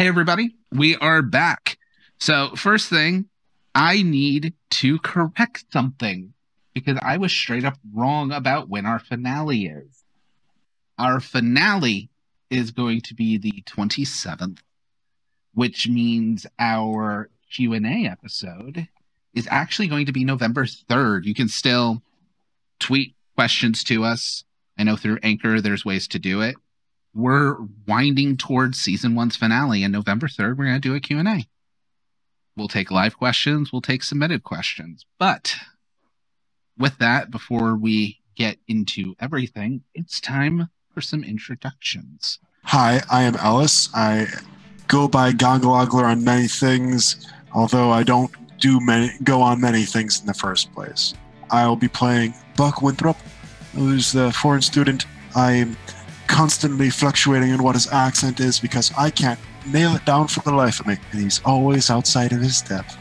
Hey, everybody, we are back. So, first thing, I need to correct something because I was straight up wrong about when our finale is. Our finale is going to be the 27th, which means our Q&A episode is actually going to be November 3rd. You can still tweet questions to us. I know through Anchor there's ways to do it. We're winding towards season 1's finale and November 3rd we're going to do a Q&A. We'll take live questions, we'll take submitted questions. But with that, before we get into everything, it's time for some introductions. Hi, I am Ellis. I go by Gongologler on many things, although I don't do many go on many things in the first place. I'll be playing Buck Winthrop, who's the foreign student. I'm constantly fluctuating in what his accent is because I can't nail it down for the life of me, and he's always outside of his depth.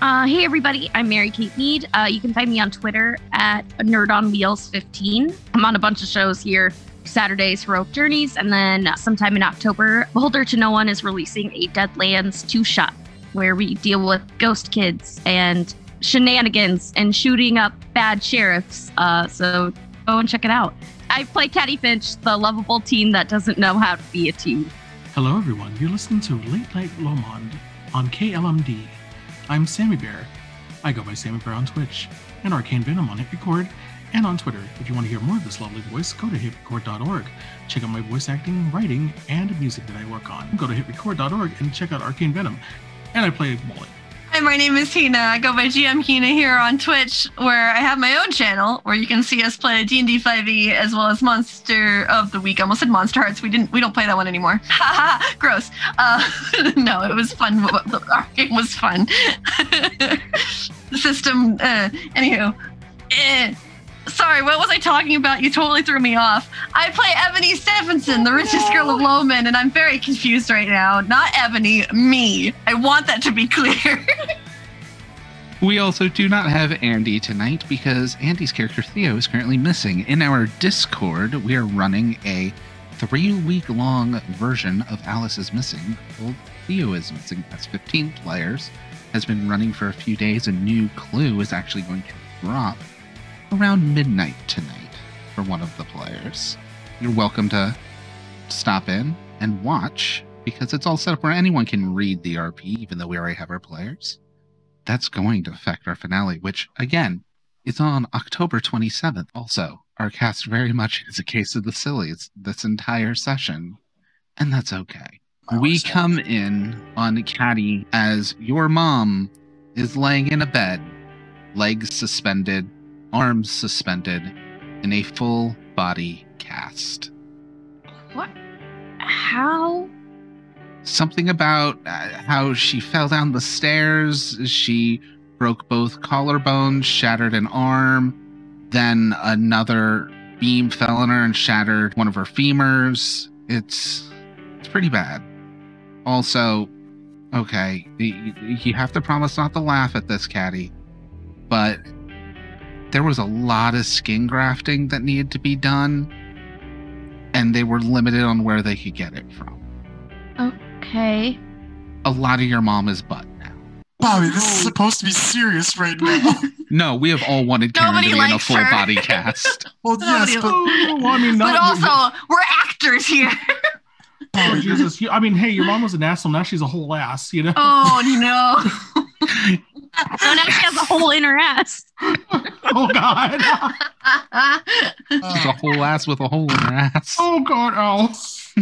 Uh, hey everybody, I'm Mary Kate Mead. Uh, you can find me on Twitter at Nerd on Wheels 15. I'm on a bunch of shows here. Saturdays, Heroic Journeys, and then sometime in October, Beholder to No One is releasing a Deadlands two shot where we deal with ghost kids and shenanigans and shooting up bad sheriffs. Uh, so go and check it out. I play Caddy Finch, the lovable teen that doesn't know how to be a teen. Hello, everyone. You're listening to Late Night Lowmond on KLMD. I'm Sammy Bear. I go by Sammy Bear on Twitch and Arcane Venom on Hit Record and on Twitter. If you want to hear more of this lovely voice, go to hitrecord.org. Check out my voice acting, writing, and music that I work on. Go to hitrecord.org and check out Arcane Venom. And I play Wally. Hi, my name is Hina. I go by GM Hina here on Twitch, where I have my own channel where you can see us play D&D 5e as well as Monster of the Week. I almost said Monster Hearts. We didn't. We don't play that one anymore. Haha, gross. Uh, no, it was fun. Our game was fun. the system. Uh, anywho. Eh. Sorry, what was I talking about? You totally threw me off. I play Ebony Stephenson, the richest girl of Lowmond, and I'm very confused right now. Not Ebony, me. I want that to be clear. We also do not have Andy tonight because Andy's character Theo is currently missing. In our Discord, we are running a three week long version of Alice is Missing called Theo is Missing. That's 15 players. Has been running for a few days. A new clue is actually going to drop around midnight tonight for one of the players. You're welcome to stop in and watch because it's all set up where anyone can read the RP, even though we already have our players. That's going to affect our finale, which again is on October 27th. Also, our cast very much is a case of the sillies this entire session, and that's okay. We come in on Caddy as your mom is laying in a bed, legs suspended, arms suspended, in a full body cast. What? How? Something about uh, how she fell down the stairs, she broke both collarbones, shattered an arm, then another beam fell on her and shattered one of her femurs. It's it's pretty bad. Also, okay, you have to promise not to laugh at this, Caddy, but there was a lot of skin grafting that needed to be done, and they were limited on where they could get it from. Okay. A lot of your mom is butt now. Bobby, this is supposed to be serious right now. No, we have all wanted Karen Nobody to be in a full her. body cast. well, yes, but well, I mean, but not, also, we're actors here. oh, Jesus. I mean, hey, your mom was an asshole. Now she's a whole ass, you know? Oh no. Oh, now she has a hole in her ass. Oh, God. She's a whole ass with a hole in her ass. Oh, God, Alice.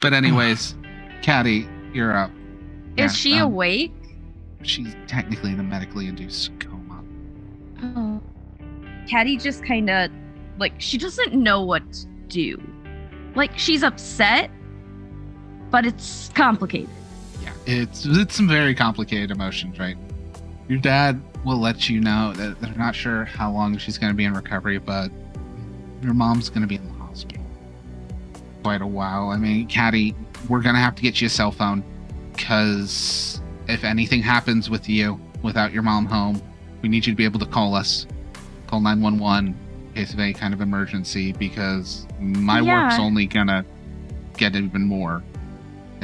But anyways, Caddy, you're up. Yeah, Is she um, awake? She's technically in a medically induced coma. Oh. Caddy just kind of like she doesn't know what to do. Like she's upset, but it's complicated. Yeah, it's it's some very complicated emotions, right? Your dad will let you know that they're not sure how long she's going to be in recovery, but your mom's going to be in the hospital quite a while. I mean, Caddy, we're going to have to get you a cell phone because if anything happens with you without your mom home, we need you to be able to call us. Call 911 in case of any kind of emergency because my work's only going to get even more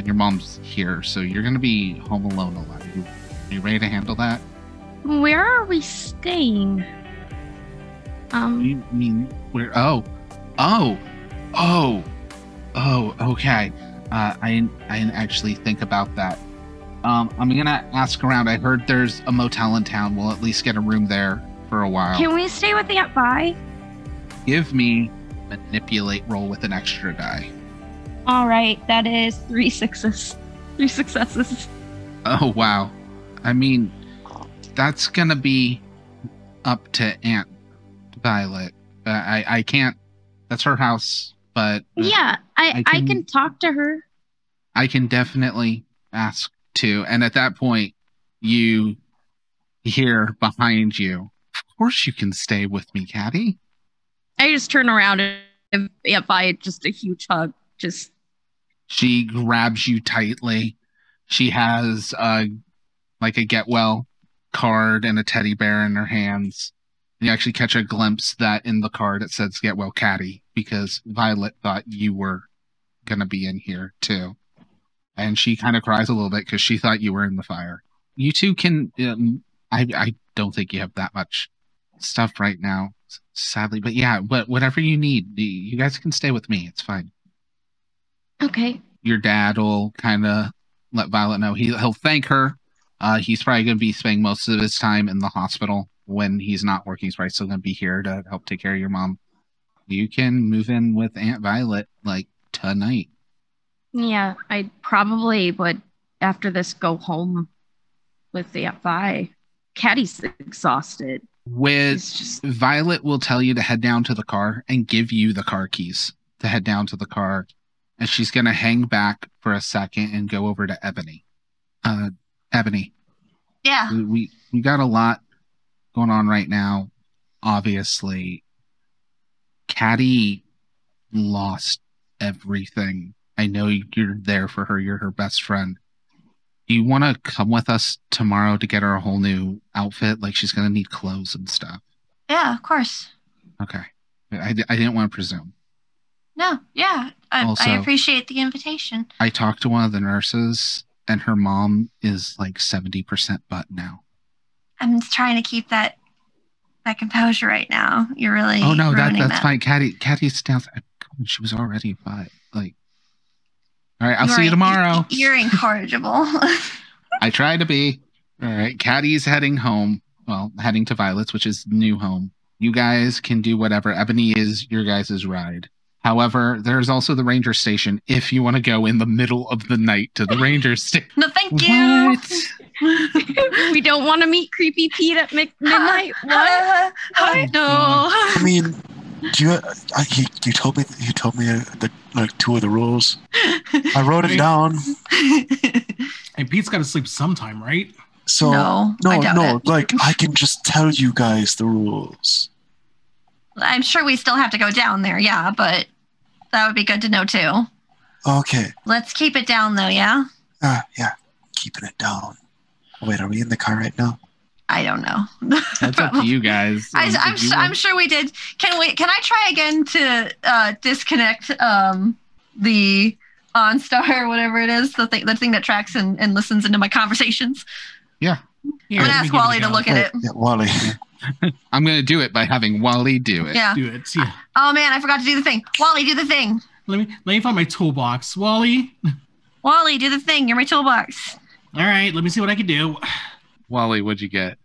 and your mom's here, so you're gonna be home alone a lot. You, you ready to handle that? Where are we staying? Um, You mean where? Oh, oh, oh, oh. Okay. Uh, I I didn't actually think about that. Um, I'm gonna ask around. I heard there's a motel in town. We'll at least get a room there for a while. can we stay with the Aunt Vi? Give me manipulate roll with an extra die. All right, that is three sixes, three successes. Oh wow. I mean, that's gonna be up to Aunt Violet. Uh, I I can't. That's her house, but Yeah, I I I can- can talk to her. I can definitely ask to. And at that point, you hear behind you. Of course, you can stay with me, Caddy. I just turn around and give Aunt Vi just a huge hug. Just She grabs you tightly. She has uh, like a get well card and a teddy bear in her hands. You actually catch a glimpse that in the card it says "Get Well, Caddy" because Violet thought you were gonna be in here too, and she kind of cries a little bit because she thought you were in the fire. You two can. Um, I I don't think you have that much stuff right now, sadly, but yeah, but whatever you need, you guys can stay with me. It's fine okay. your dad will kind of let Violet know he he'll thank her. Uh, he's probably going to be spending most of his time in the hospital when he's not working. He's probably still going to be here to help take care of your mom. You can move in with Aunt Violet like tonight. Yeah, I probably would after this go home with the Aunt Vi. Caddy's exhausted. With just Violet will tell you to head down to the car and give you the car keys to head down to the car. And she's going to hang back for a second and go over to Ebony. Uh, Ebony, Yeah. we, we got a lot going on right now. Obviously, Caddy lost everything. I know you're there for her. You're her best friend. Do you want to come with us tomorrow to get her a whole new outfit? Like she's gonna need clothes and stuff. Yeah, of course. Okay, I, I didn't want to presume. No, yeah. I, Also- I appreciate the invitation. I talked to one of the nurses, and her mom is like seventy percent butt now. I'm trying to keep that that composure right now. You're really Oh no, that that's that. fine. Caddy, Caddy's down. She was already five. Like, all right, I'll You see you tomorrow. You're incorrigible. I try to be. All right, Caddy's heading home. Well, heading to Violet's, which is new home. You guys can do whatever. Ebony is your guys' ride. However, there's also the ranger station if you want to go in the middle of the night to the ranger station. no, thank you. What? we don't want to meet creepy Pete at mi- midnight. What? Uh, no. I mean, do you? I, you, you told me. You told me uh, the like two of the rules. I wrote it down. And Pete's got to sleep sometime, right? So no, I no, doubt no. it. Like I can just tell you guys the rules. I'm sure we still have to go down there, yeah, but that would be good to know too. Okay. Let's keep it down though, yeah? Ah, yeah. Keeping it down. Wait, are we in the car right now? I don't know. That's up to you guys. I, Um, I'm, you su- I'm sure we did. Can we? Can I try again to uh, disconnect um, the OnStar or whatever it is, the thing, the thing that tracks and, and listens into my conversations? Here, I'm gonna ask give it a Wally to look at it. Yeah, Wally. I'm going to do it by having Wally do it. Yeah. Do it. See, Oh man, I forgot to do the thing. Wally, do the thing. let me let me find my toolbox. Wally. Wally, do the thing. You're my toolbox. All right, let me see what I can do. Wally, what'd you get?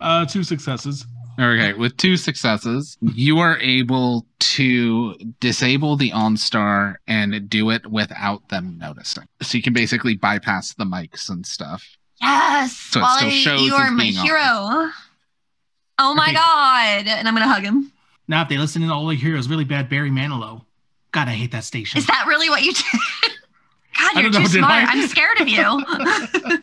Uh, two successes. Okay, with two successes, you are able to disable the OnStar and do it without them noticing. So you can basically bypass the mics and stuff. Yes, So it still Wally, shows you are my being on. hero. Oh my Okay. god! And I'm gonna hug him. Now, if they listen to all the Heroes, really bad Barry Manilow. God, I hate that station. Is that really what you did? God, you're don't know, too smart. I? I'm scared of you.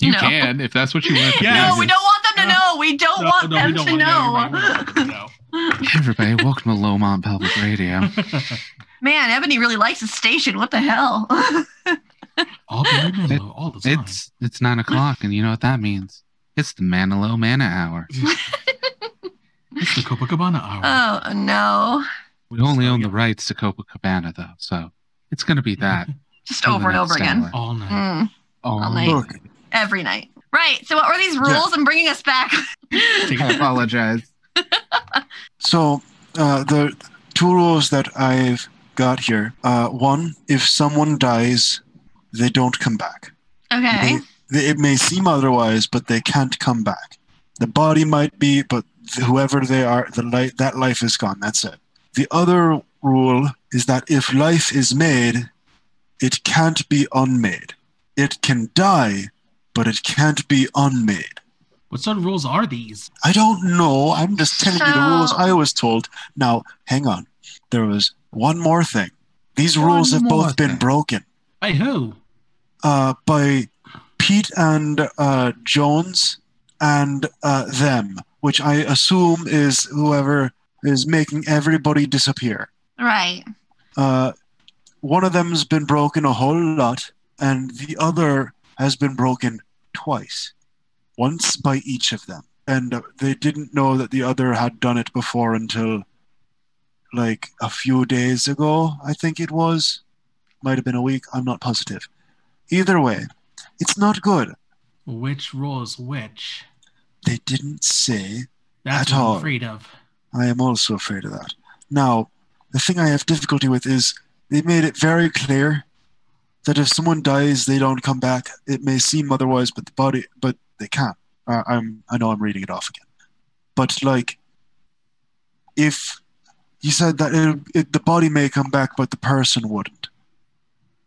You No. can, if that's what you want. to Yes. no, we don't want them to know. We don't No, want no, them don't to want- know. no, we don't want them to know. Everybody, welcome to Lowmond Public Radio. Man, Ebony really likes the station. What the hell? All Barry Manilow, all the time. It's it's nine o'clock, and you know what that means. It's the Manilow Mana Hour. It's the Copacabana hour. oh no. We only own the rights to Copacabana, though, so it's going to be that. just over and over next again. hour. All night. Mm, Oh, All night. Look, every night. Right. So what were these rules? I'm bringing us back. I apologize. So uh, the two rules that I've got here. Uh, one, if someone dies, they don't come back. okay. They, it may seem otherwise, but they can't come back. The body might be, but whoever they are, the light that life is gone. That's it. The other rule is that if life is made, it can't be unmade. It can die, but it can't be unmade. What sort of rules are these? I don't know. I'm just telling you the rules I was told. Now, hang on. There was one more thing. These One rules have more both been broken By who? Uh, by Pete and uh, Jones and uh, them, which I assume is whoever is making everybody disappear. Right. Uh, one of them's been broken a whole lot, and the other has been broken twice, once by each of them. And uh, they didn't know that the other had done it before until like a few days ago, I think it was. Might have been a week, I'm not positive. Either way, it's not good. Which rule is which? They didn't say. That's At what all. I'm afraid of. I am also afraid of that. Now, the thing I have difficulty with is they made it very clear that if someone dies, they don't come back. It may seem otherwise, but the body, but they can't. Uh, I'm, I know I'm reading it off again, but like, if you said that it, it, the body may come back, but the person wouldn't,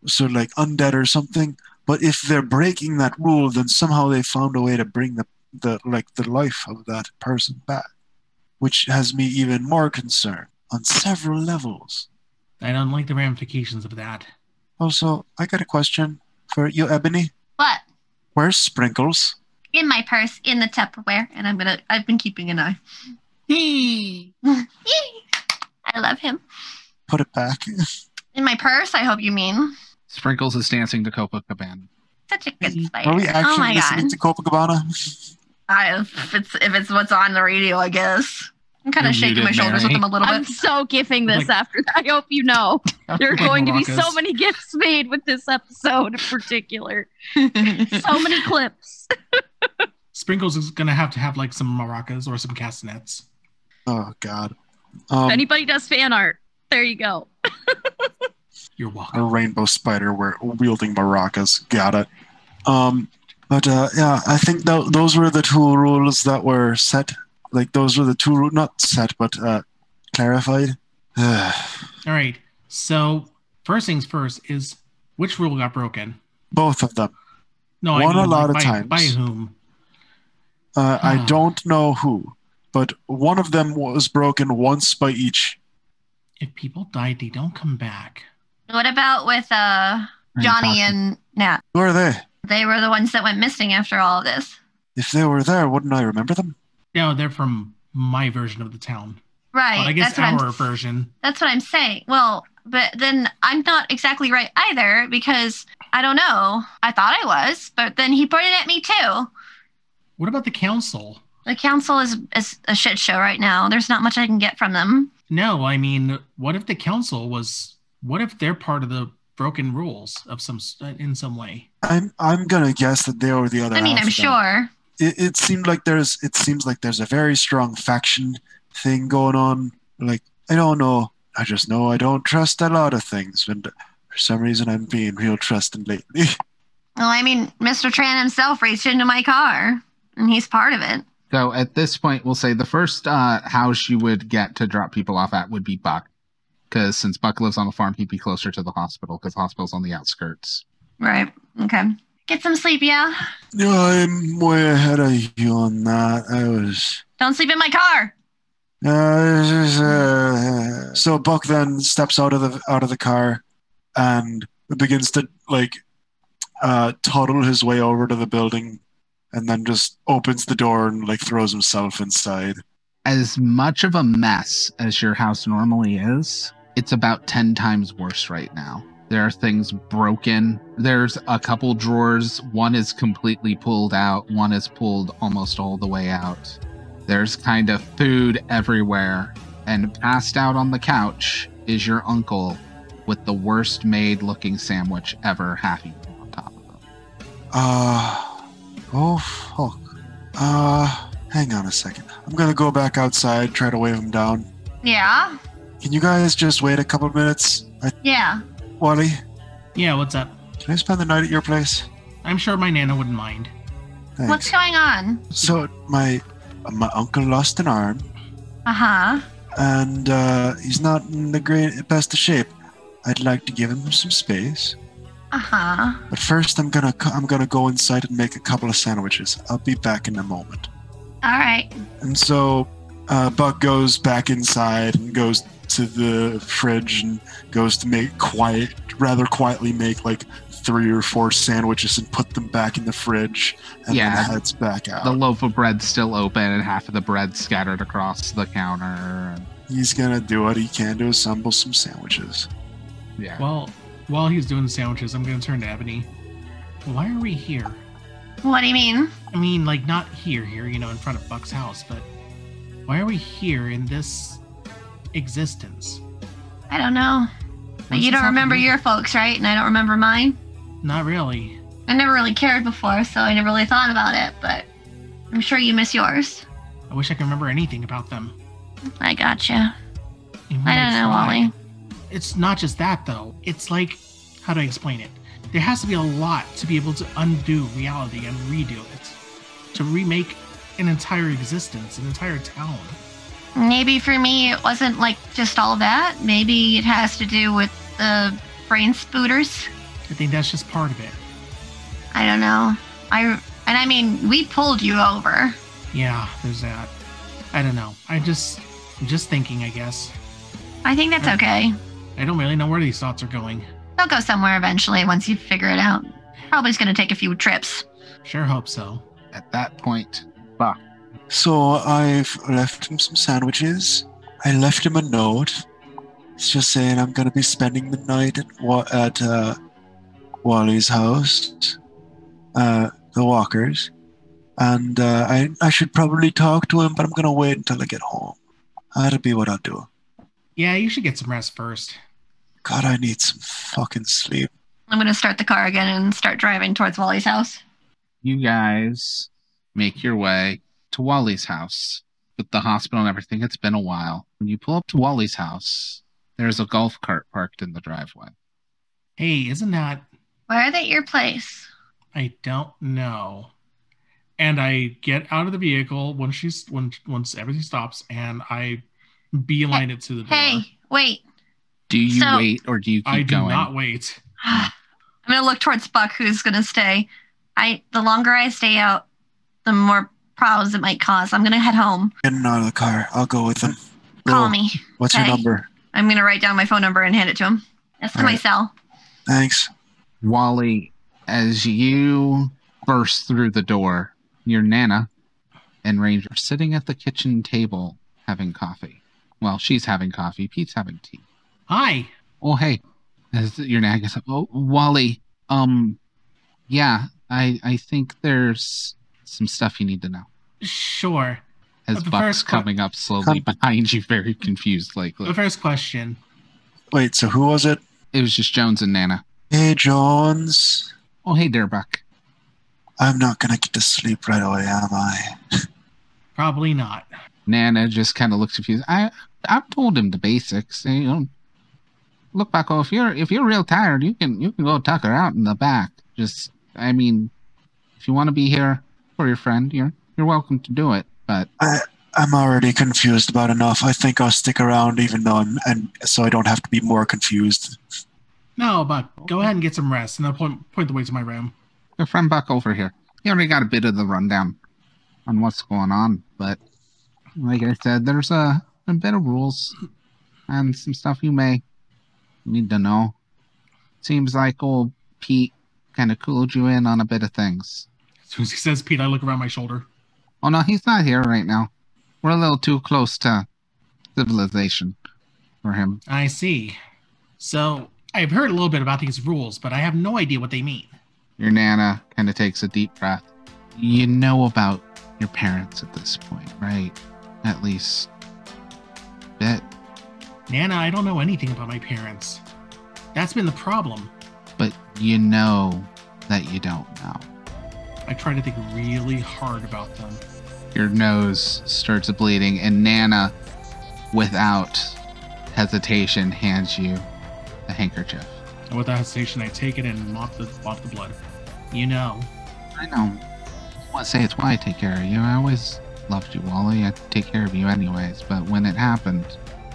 so like undead or something. But if they're breaking that rule, then somehow they found a way to bring the the like the life of that person back which has me even more concerned on several levels. I don't like the ramifications of that. Also, I got a question for you, Ebony. What? Where's Sprinkles? In my purse, in the Tupperware, and I'm gonna. I've been keeping an eye. Hey. I love him. Put it back. In my purse. I hope you mean. Sprinkles is dancing to Copacabana. Such a good spider. Are we actually oh my listening god. to Copacabana? I, if it's if it's what's on the radio, I guess. I'm kind You're of shaking my muted, shoulders with them a little I'm bit. so gifting this Like- after that. I hope you know. There are going to be so many gifts made with this episode in particular. So many clips. Sprinkles is gonna have to have like some maracas or some castanets. Oh God. if Um, anybody does fan art, there you go. You're a rainbow spider wear- wielding maracas. Got it. Um, but uh, yeah, I think tho- those were the two rules that were set. Like those were the two ru- not set, but uh, clarified. All right. So first things first is which rule got broken? Both of them. No, One I a mean, lot like, of by, times. By whom? Uh, I Hmm. don't know who, but one of them was broken once by each. If people died, they don't come back. What about with uh Johnny and Nat? Who are they? They were the ones that went missing after all of this. If they were there, wouldn't I remember them? No, they're from my version of the town. Right. But I guess that's what our I'm version. That's what I'm saying. Well, but then I'm not exactly right either because I don't know. I thought I was, but then he pointed at me too. What about the council? The council is, is a shit show right now. There's not much I can get from them. No, I mean, what if the council was? What if they're part of the broken rules of some in some way? I'm I'm gonna guess that they were the other. I mean, I'm of sure. It, it seemed like there's it seems like there's a very strong faction thing going on. Like I don't know. I just know I don't trust a lot of things, and for some reason I'm being real trusting lately. Well, I mean, Mr. Tran himself reached into my car, and he's part of it. So at this point, we'll say the first uh, house you would get to drop people off at would be Buck. Because since Buck lives on a farm, he'd be closer to the hospital because the hospital's on the outskirts. Right. Okay. Get some sleep, yeah? Yeah, I'm way ahead of you on that. I was. Don't sleep in my car. Uh, this uh, so Buck then steps out of the out of the car and begins to like uh, toddle his way over to the building, and then just opens the door and like throws himself inside. As much of a mess as your house normally is, it's about 10 times worse right now. There are things broken. There's a couple drawers. One is completely pulled out, one is pulled almost all the way out. There's kind of food everywhere. And passed out on the couch is your uncle with the worst made looking sandwich ever having on top of him. Uh, oh, fuck. Uh, hang on a second. I'm gonna go back outside, try to wave him down. Yeah. Can you guys just wait a couple minutes? I, Yeah. Wally, Yeah, what's up? can I spend the night at your place? I'm sure my Nana wouldn't mind. Thanks. What's going on? So my my uncle lost an arm, Uh huh. and uh, he's not in the great best of shape. I'd like to give him some space, Uh huh. but first I'm gonna co- I'm gonna go inside and make a couple of sandwiches. I'll be back in a moment. All right. And so uh, Buck goes back inside and goes to the fridge and goes to make quiet, rather quietly make like three or four sandwiches and put them back in the fridge, and Yeah. then heads back out. The loaf of bread's still open and half of the bread scattered across the counter. He's gonna do what he can to assemble some sandwiches. yeah. Well, while he's doing the sandwiches, I'm going to turn to Ebony. Why are we here? What do you mean? I mean, like, not here, here, you know, in front of Buck's house, but why are we here in this existence? I don't know. You don't remember your folks, right? And I don't remember mine. Not really. I never really cared before, so I never really thought about it, but I'm sure you miss yours. I wish I could remember anything about them. I gotcha. Even I don't know. Wally. It's not just that, though. It's like, how do I explain it? There has to be a lot to be able to undo reality and redo it. To remake an entire existence, an entire town. Maybe for me, it wasn't like just all that. Maybe it has to do with the brain spooters. I think that's just part of it. I don't know. I and I mean, we pulled you over. Yeah, there's that. I don't know. I just, I'm just thinking, I guess. I think that's okay. I don't really know where these thoughts are going. They'll go somewhere eventually once you figure it out. Probably just gonna take a few trips. Sure hope so. At that point, Buck, So I've left him some sandwiches. I left him a note. It's just saying I'm gonna be spending the night at Wa- at uh, Wally's house, uh, the Walkers, and uh, I I should probably talk to him, but I'm gonna wait until I get home. That'll be what I'll do. Yeah, you should get some rest first. God, I need some fucking sleep. I'm gonna start the car again and start driving towards Wally's house. you guys make your way to Wally's house. With the hospital and everything, it's been a while. When you pull up to Wally's house, there's a golf cart parked in the driveway. Hey, isn't that Why are they at your place? I don't know. And I get out of the vehicle when she's when once everything stops, and I beeline it to the door. Hey, wait. Do you So- wait or do you keep going? I do going? not wait. I'm gonna look towards Buck, who's gonna stay. I the longer I stay out, the more problems it might cause. I'm gonna head home. Getting out of the car. I'll go with him. Call Bro, me. What's Okay. your number? I'm gonna write down my phone number and hand it to him. That's All my right. cell. Thanks. Wally, as you burst through the door, your Nana and Ranger are sitting at the kitchen table having coffee. Well, she's having coffee. Pete's having tea. Hi. Oh, hey. As your Nana gets up, oh, Wally, um, yeah, I I think there's some stuff you need to know. Sure. As The Buck's first que- coming up slowly behind you, very confused, like, The first question. Wait, so who was it? it was just Jones and Nana. Hey, Jones. Oh, hey there, Buck. I'm not gonna get to sleep right away, am I? Probably not. Nana just kind of looks confused. I I've told him the basics. You know, look, Bucko, oh, if you're if you're real tired, you can you can go tuck her out in the back. Just, I mean, if you want to be here for your friend, you're you're welcome to do it. But I I'm already confused about enough. I think I'll stick around, even though I'm, and so I don't have to be more confused. No, but go ahead and get some rest, and I'll point point the way to my room. your friend Buck over here, he already got a bit of the rundown on what's going on. But like I said, there's a, a bit of rules and some stuff you may need to know. Seems like old Pete kind of cooled you in on a bit of things. As soon as he says Pete, I look around my shoulder. Oh no, he's not here right now. We're a little too close to civilization for him. I see. So I've heard a little bit about these rules, but I have no idea what they mean. Your Nana kind of takes a deep breath. You know about your parents at this point, right? At least a bit. Nana, I don't know anything about my parents. That's been the problem. but you know that you don't know. I try to think really hard about them. Your nose starts bleeding, and Nana, without hesitation, hands you a handkerchief. And without hesitation, I take it and mop the mop the blood. You know, I know. I say it's why I take care of you. I always loved you, Wally. I take care of you anyways. But when it happened,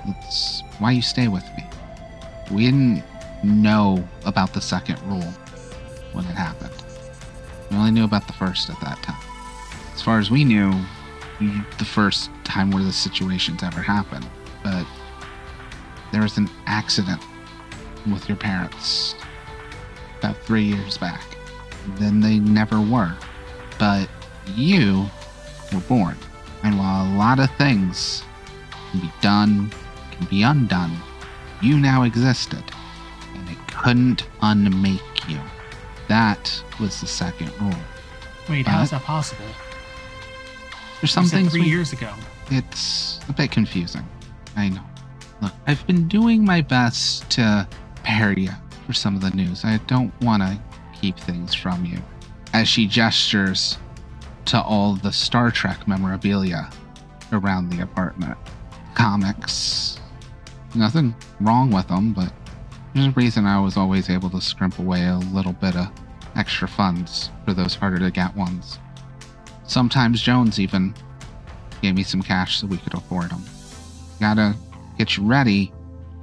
it's why you stay with me. We didn't know about the second rule when it happened. We only knew about the first at that time. As far as we knew, the first time where the situations ever happened. But there was an accident with your parents about three years back then they never were. But you were born. And while a lot of things can be done, can be undone, you now existed. And it couldn't unmake you. That was the second rule. wait, how is that possible? There's some things three we- years ago. it's a bit confusing. I know. Look, I've been doing my best to prepare you for some of the news. I don't want to keep things from you. As she gestures to all the Star Trek memorabilia around the apartment, comics, nothing wrong with them, but there's a reason I was always able to scrimp away a little bit of extra funds for those harder to get ones. Sometimes Jones even gave me some cash so we could afford them. Gotta get you ready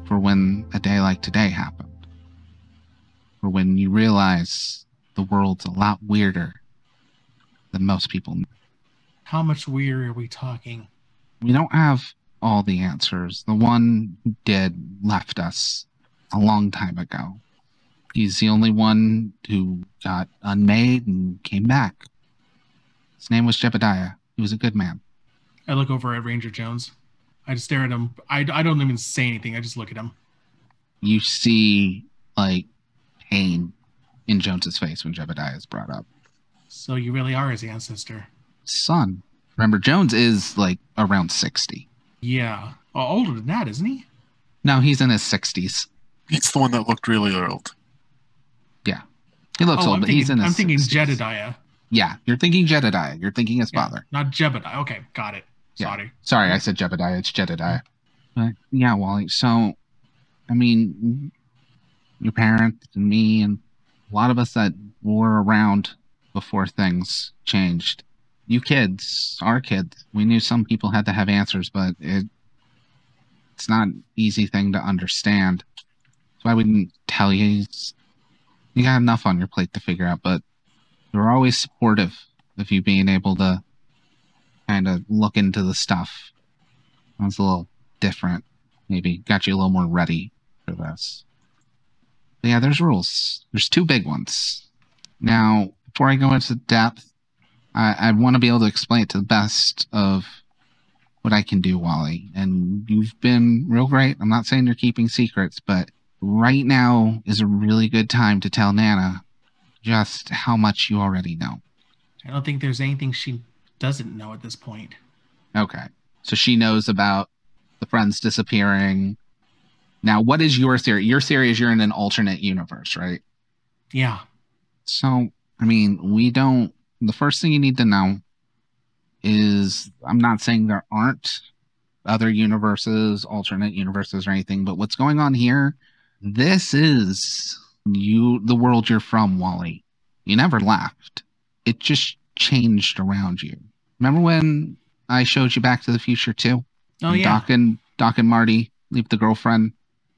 for when a day like today happened. For when you realize the world's a lot weirder than most people. know. How much weird are we talking? We don't have all the answers. The one who did left us a long time ago. He's the only one who got unmade and came back. His name was Jebediah. He was a good man. I look over at Ranger Jones. I just stare at him. I, I don't even say anything. I just look at him. you see like pain in Jones's face when Jebediah is brought up. So you really are his ancestor. Son. Remember, Jones is like around 60. Yeah. Well, older than that, isn't he? No, he's in his 60s. He's the one that looked really old. Yeah, he looks oh, old, I'm but thinking, he's in his I'm thinking 60s. Jedediah. Yeah, you're thinking Jedediah. You're thinking his Yeah, father. not Jebediah. Okay, got it. Yeah. Sorry. Sorry, I said Jebediah. It's Jedediah. Mm-hmm. But yeah, Wally. So, I mean, your parents and me and a lot of us that were around before things changed. You kids, our kids, we knew some people had to have answers, but it it's not an easy thing to understand. We didn't tell you. You got enough on your plate to figure out, but were always supportive of you being able to kind of look into the stuff. That was a little different. Maybe got you a little more ready for this. But yeah, there's rules. There's two big ones. Now, before I go into depth, I, I want to be able to explain it to the best of what I can do, Wally. And you've been real great. I'm not saying you're keeping secrets, but right now is a really good time to tell Nana just how much you already know. I don't think there's anything she doesn't know at this point. Okay. So she knows about the friends disappearing. Now, what is your theory? Your theory is you're in an alternate universe, right? Yeah. So, I mean, we don't. The first thing you need to know is I'm not saying there aren't other universes, alternate universes, or anything, but what's going on here, this is you, the world you're from, Wally. You never left, it just changed around you. Remember when I showed you Back to the Future too? Oh And yeah. Doc and Doc and Marty leave the girlfriend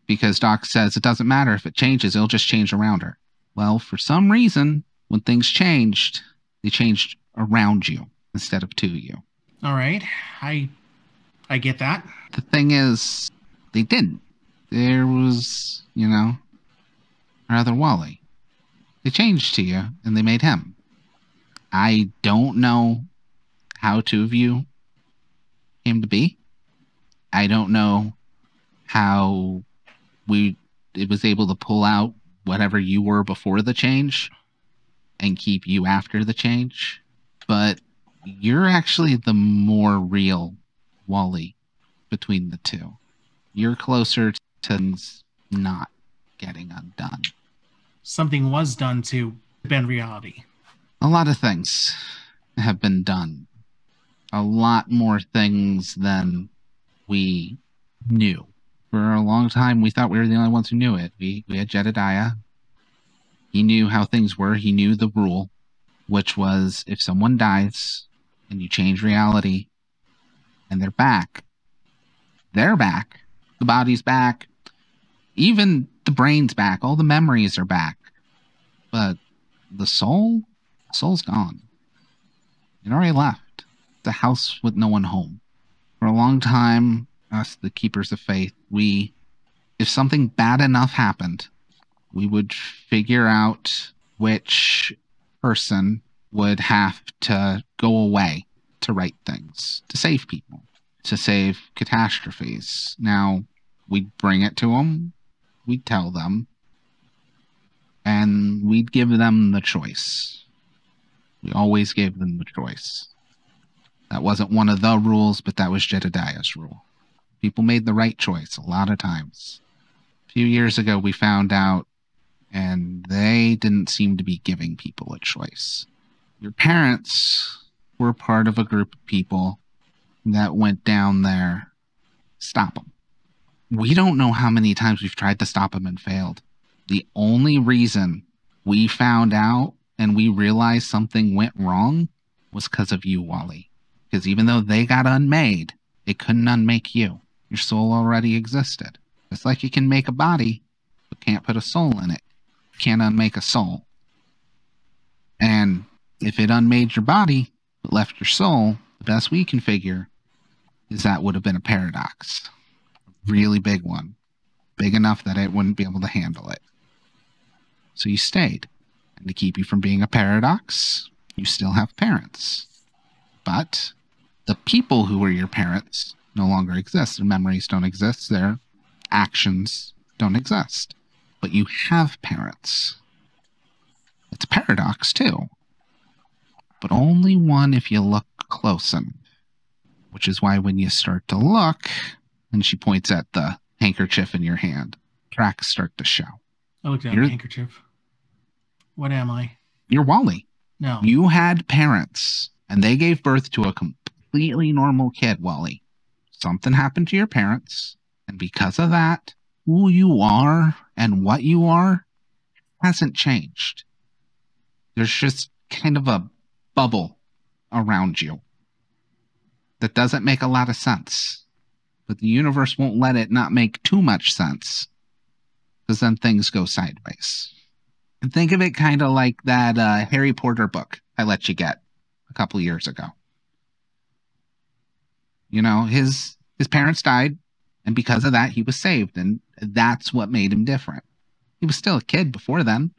because Doc says it doesn't matter if it changes, it'll just change around her. Well, for some reason, when things changed, they changed around you instead of to you. All right. I I get that. The thing is, they didn't. There was, you know, rather Wally. They changed to you and they made him. I don't know how two of you came to be. I don't know how we it was able to pull out whatever you were before the change and keep you after the change. But you're actually the more real Wally between the two. You're closer not. getting undone. Something was done to bend reality. A lot of things have been done. A lot more things than we knew. For a long time, we thought we were the only ones who knew it. We, we had Jedediah. He knew how things were. He knew the rule, which was if someone dies and you change reality and they're back, they're back. The body's back. Even the brain's back. All the memories are back. But the soul, soul's gone. It already left. The house with no one home. For a long time, us, the keepers of faith, we, if something bad enough happened, we would figure out which person would have to go away to right things, to save people, to save catastrophes. Now, we'd bring it to them, we'd tell them, and we'd give them the choice. We always gave them the choice. That wasn't one of the rules, but that was Jedediah's rule. People made the right choice a lot of times. A few years ago, we found out, and they didn't seem to be giving people a choice. Your parents were part of a group of people that went down there. Stop them. We don't know how many times we've tried to stop him and failed. The only reason we found out and we realized something went wrong was because of you, Wally. Because even though they got unmade, it couldn't unmake you. Your soul already existed. It's like you can make a body, but can't put a soul in it. can't unmake a soul. And if it unmade your body, but left your soul, the best we can figure is that would have been a paradox. Really big one. Big enough that it wouldn't be able to handle it. So you stayed. And to keep you from being a paradox, you still have parents. But the people who were your parents no longer exist. Their memories don't exist. Their actions don't exist. But you have parents. It's a paradox, too. But only one if you look close enough. Which is why when you start to look, and she points at the handkerchief in your hand, tracks start to show. I looked at You're- the handkerchief. What am I? You're Wally. No. You had parents, and they gave birth to a completely normal kid, Wally. Something happened to your parents, and because of that, who you are and what you are hasn't changed. There's just kind of a bubble around you that doesn't make a lot of sense. But the universe won't let it not make too much sense, because then things go sideways. And think of it kind of like that uh, Harry Potter book I let you get a couple years ago. You know, his his parents died, and because of that, he was saved, and that's what made him different. He was still a kid before then.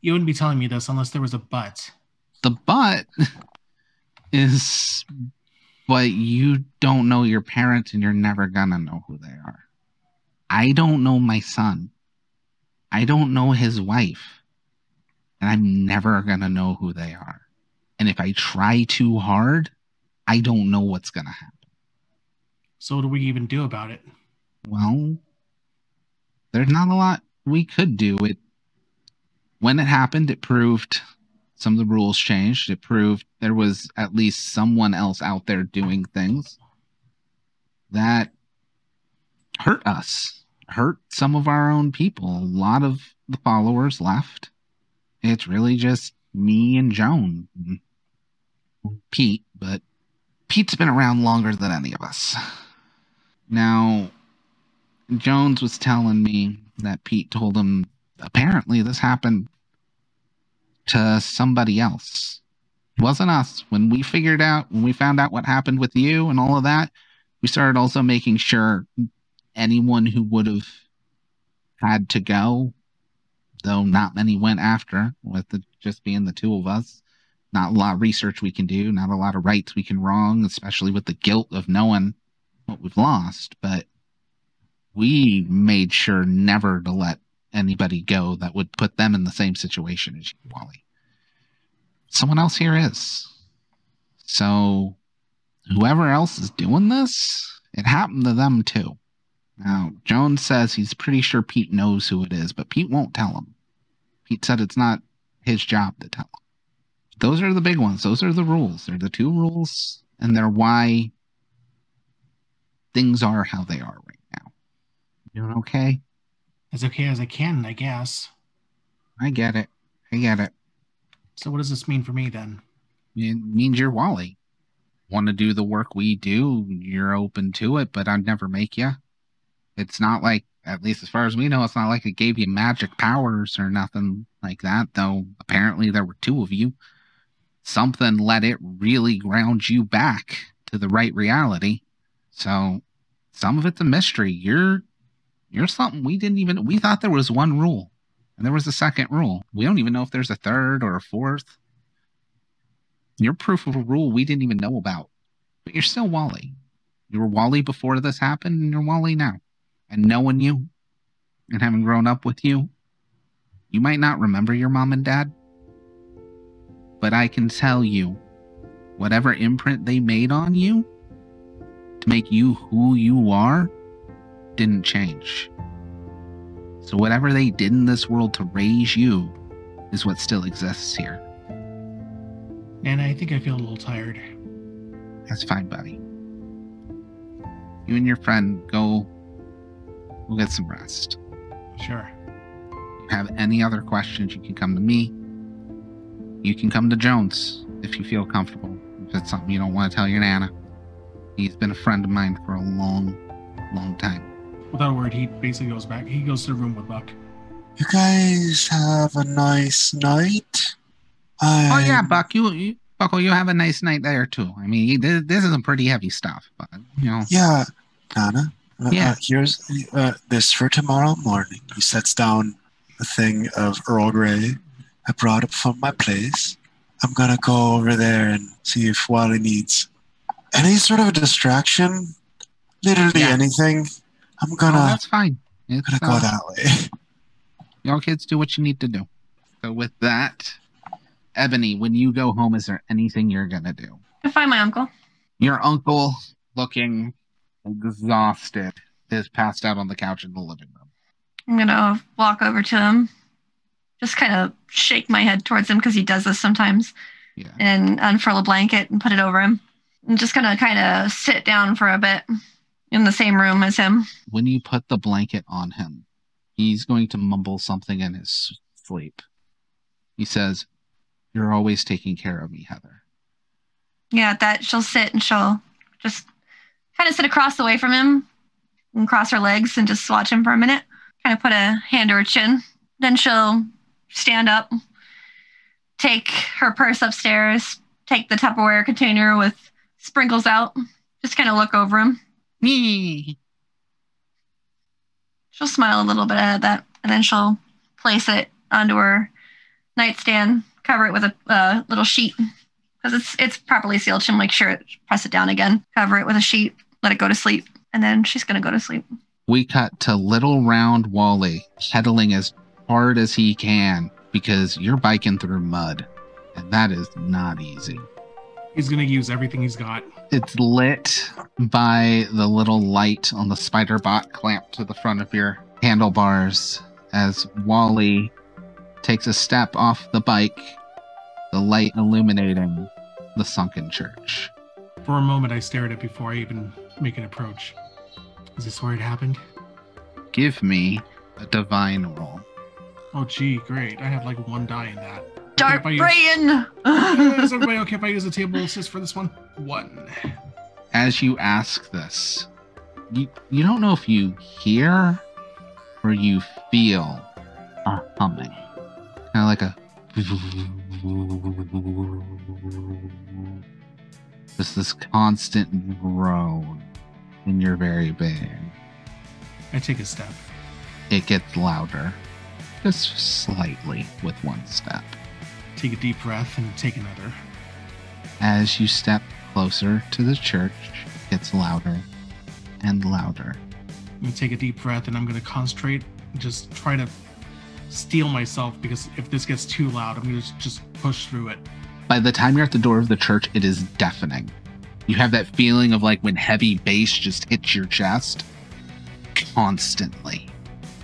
You wouldn't be telling me this unless there was a but. The but is, but you don't know your parents, and you're never gonna know who they are. I don't know my son. I don't know his wife. And I'm never to know who they are. And if I try too hard, I don't know what's to happen. So what do we even do about it? Well, there's not a lot we could do. It when it happened, it proved some of the rules changed. It proved there was at least someone else out there doing things that hurt us, hurt some of our own people. A lot of the followers left. It's really just me and Joan, Pete, but Pete's been around longer than any of us. Now, Jones was telling me that Pete told him apparently this happened to somebody else. It wasn't us. When we figured out, when we found out what happened with you and all of that, we started also making sure anyone who would have had to go, though not many went after, with the, just being the two of us. Not a lot of research we can do, not a lot of rights we can wrong, especially with the guilt of knowing what we've lost. But we made sure never to let anybody go that would put them in the same situation as you, Wally. Someone else here is. So, whoever else is doing this, it happened to them too. Now, Jones says he's pretty sure Pete knows who it is, but Pete won't tell him. Pete said it's not his job to tell him. Those are the big ones. Those are the rules. They're the two rules, and they're why things are how they are right now. Doing okay? As okay as I can, I guess. I get it. I get it. So what does this mean for me then? It means you're Wally. Want to do the work we do? You're open to it, but I'd never make you. It's not like, at least as far as we know, it's not like it gave you magic powers or nothing like that, though apparently there were two of you. Something let it really ground you back to the right reality. So some of it's a mystery. You're you're something we didn't even we thought there was one rule and there was a second rule. We don't even know if there's a third or a fourth. You're proof of a rule we didn't even know about. But you're still Wally. You were Wally before this happened, and you're Wally now. And knowing you and having grown up with you, you might not remember your mom and dad. But I can tell you, whatever imprint they made on you to make you who you are didn't change. So whatever they did in this world to raise you is what still exists here. And I think I feel a little tired. That's fine, buddy. You and your friend go we'll get some rest. Sure. If you have any other questions, you can come to me. You can come to Jones if you feel comfortable. If it's something you don't want to tell your nana. He's been a friend of mine for a long, long time. Without a word, he basically goes back. He goes to the room with Buck. You guys have a nice night. I, Oh yeah, Buck, you, you Buckle, you have a nice night there too. I mean, this, this is some pretty heavy stuff, but you know, Yeah, Nana. Uh, Yeah. uh, here's uh, this for tomorrow morning. He sets down a thing of Earl Grey I brought up from my place. I'm gonna go over there and see if Wally needs any sort of a distraction. Literally Yeah. anything. I'm oh, gonna that's fine. It's, gonna go uh, that way. Y'all kids do what you need to do. So with that, Ebony, when you go home, is there anything you're gonna do? I find my uncle. Your uncle, looking exhausted, is passed out on the couch in the living room. I'm gonna walk over to him, just kind of shake my head towards him because he does this sometimes, Yeah. and unfurl a blanket and put it over him. I'm just gonna kind of sit down for a bit in the same room as him. When you put the blanket on him, he's going to mumble something in his sleep. He says, You're always taking care of me, Heather. Yeah, that she'll sit and she'll just kind of sit across the way from him and cross her legs and just watch him for a minute. Kind of put a hand to her chin. Then she'll stand up, take her purse upstairs, take the Tupperware container with sprinkles out, just kind of look over him. She'll smile a little bit at that, and then she'll place it onto her nightstand, cover it with a uh, little sheet because it's it's properly sealed. She'll make sure it, press it down again, cover it with a sheet, let it go to sleep, and then she's gonna go to sleep. we cut to little round Wally pedaling as hard as he can because you're biking through mud, and that is not easy. He's gonna use everything he's got. It's lit by the little light on the spider bot clamped to the front of your handlebars as Wally takes a step off the bike, the light illuminating the sunken church. For a moment, I stare at it before I even make an approach. Is this where it happened? Give me a divine roll. Oh, gee, great. I have like one die in that. Dark if I use- brain. Is everybody okay if I use a table assist for this one? One. as you ask this, you you don't know if you hear or you feel a humming, kind of like a just this constant groan in your very being. I take a step. It gets louder, just slightly with one step. Take a deep breath and take another. As you step closer to the church, it gets louder and louder. I'm gonna take a deep breath and I'm gonna concentrate and just try to steel myself because if this gets too loud, I'm gonna just, just push through it. By the time you're at the door of the church, it is deafening. You have that feeling of like when heavy bass just hits your chest. constantly.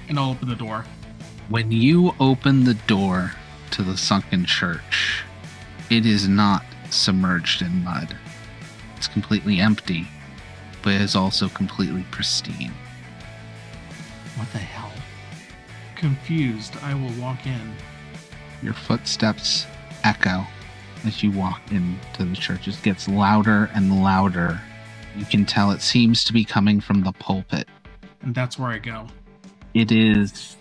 And I'll open the door. When you open the door to the sunken church, it is not submerged in mud. It's completely empty, but it is also completely pristine. What the hell? Confused, I will walk in. Your footsteps echo as you walk into the church. It gets louder and louder. You can tell it seems to be coming from the pulpit. And that's where I go. It is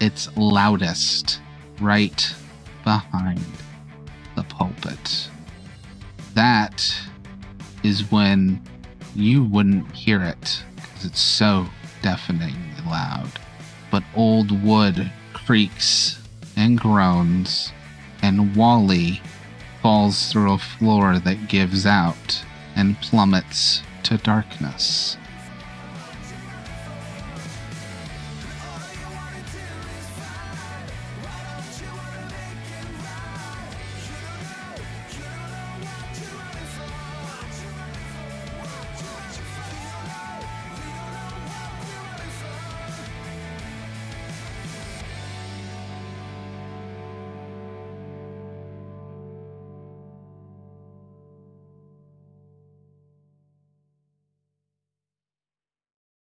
its loudest right behind the pulpit. That is when you wouldn't hear it because it's so deafeningly loud. But old wood creaks and groans, and Wally falls through a floor that gives out and plummets to darkness.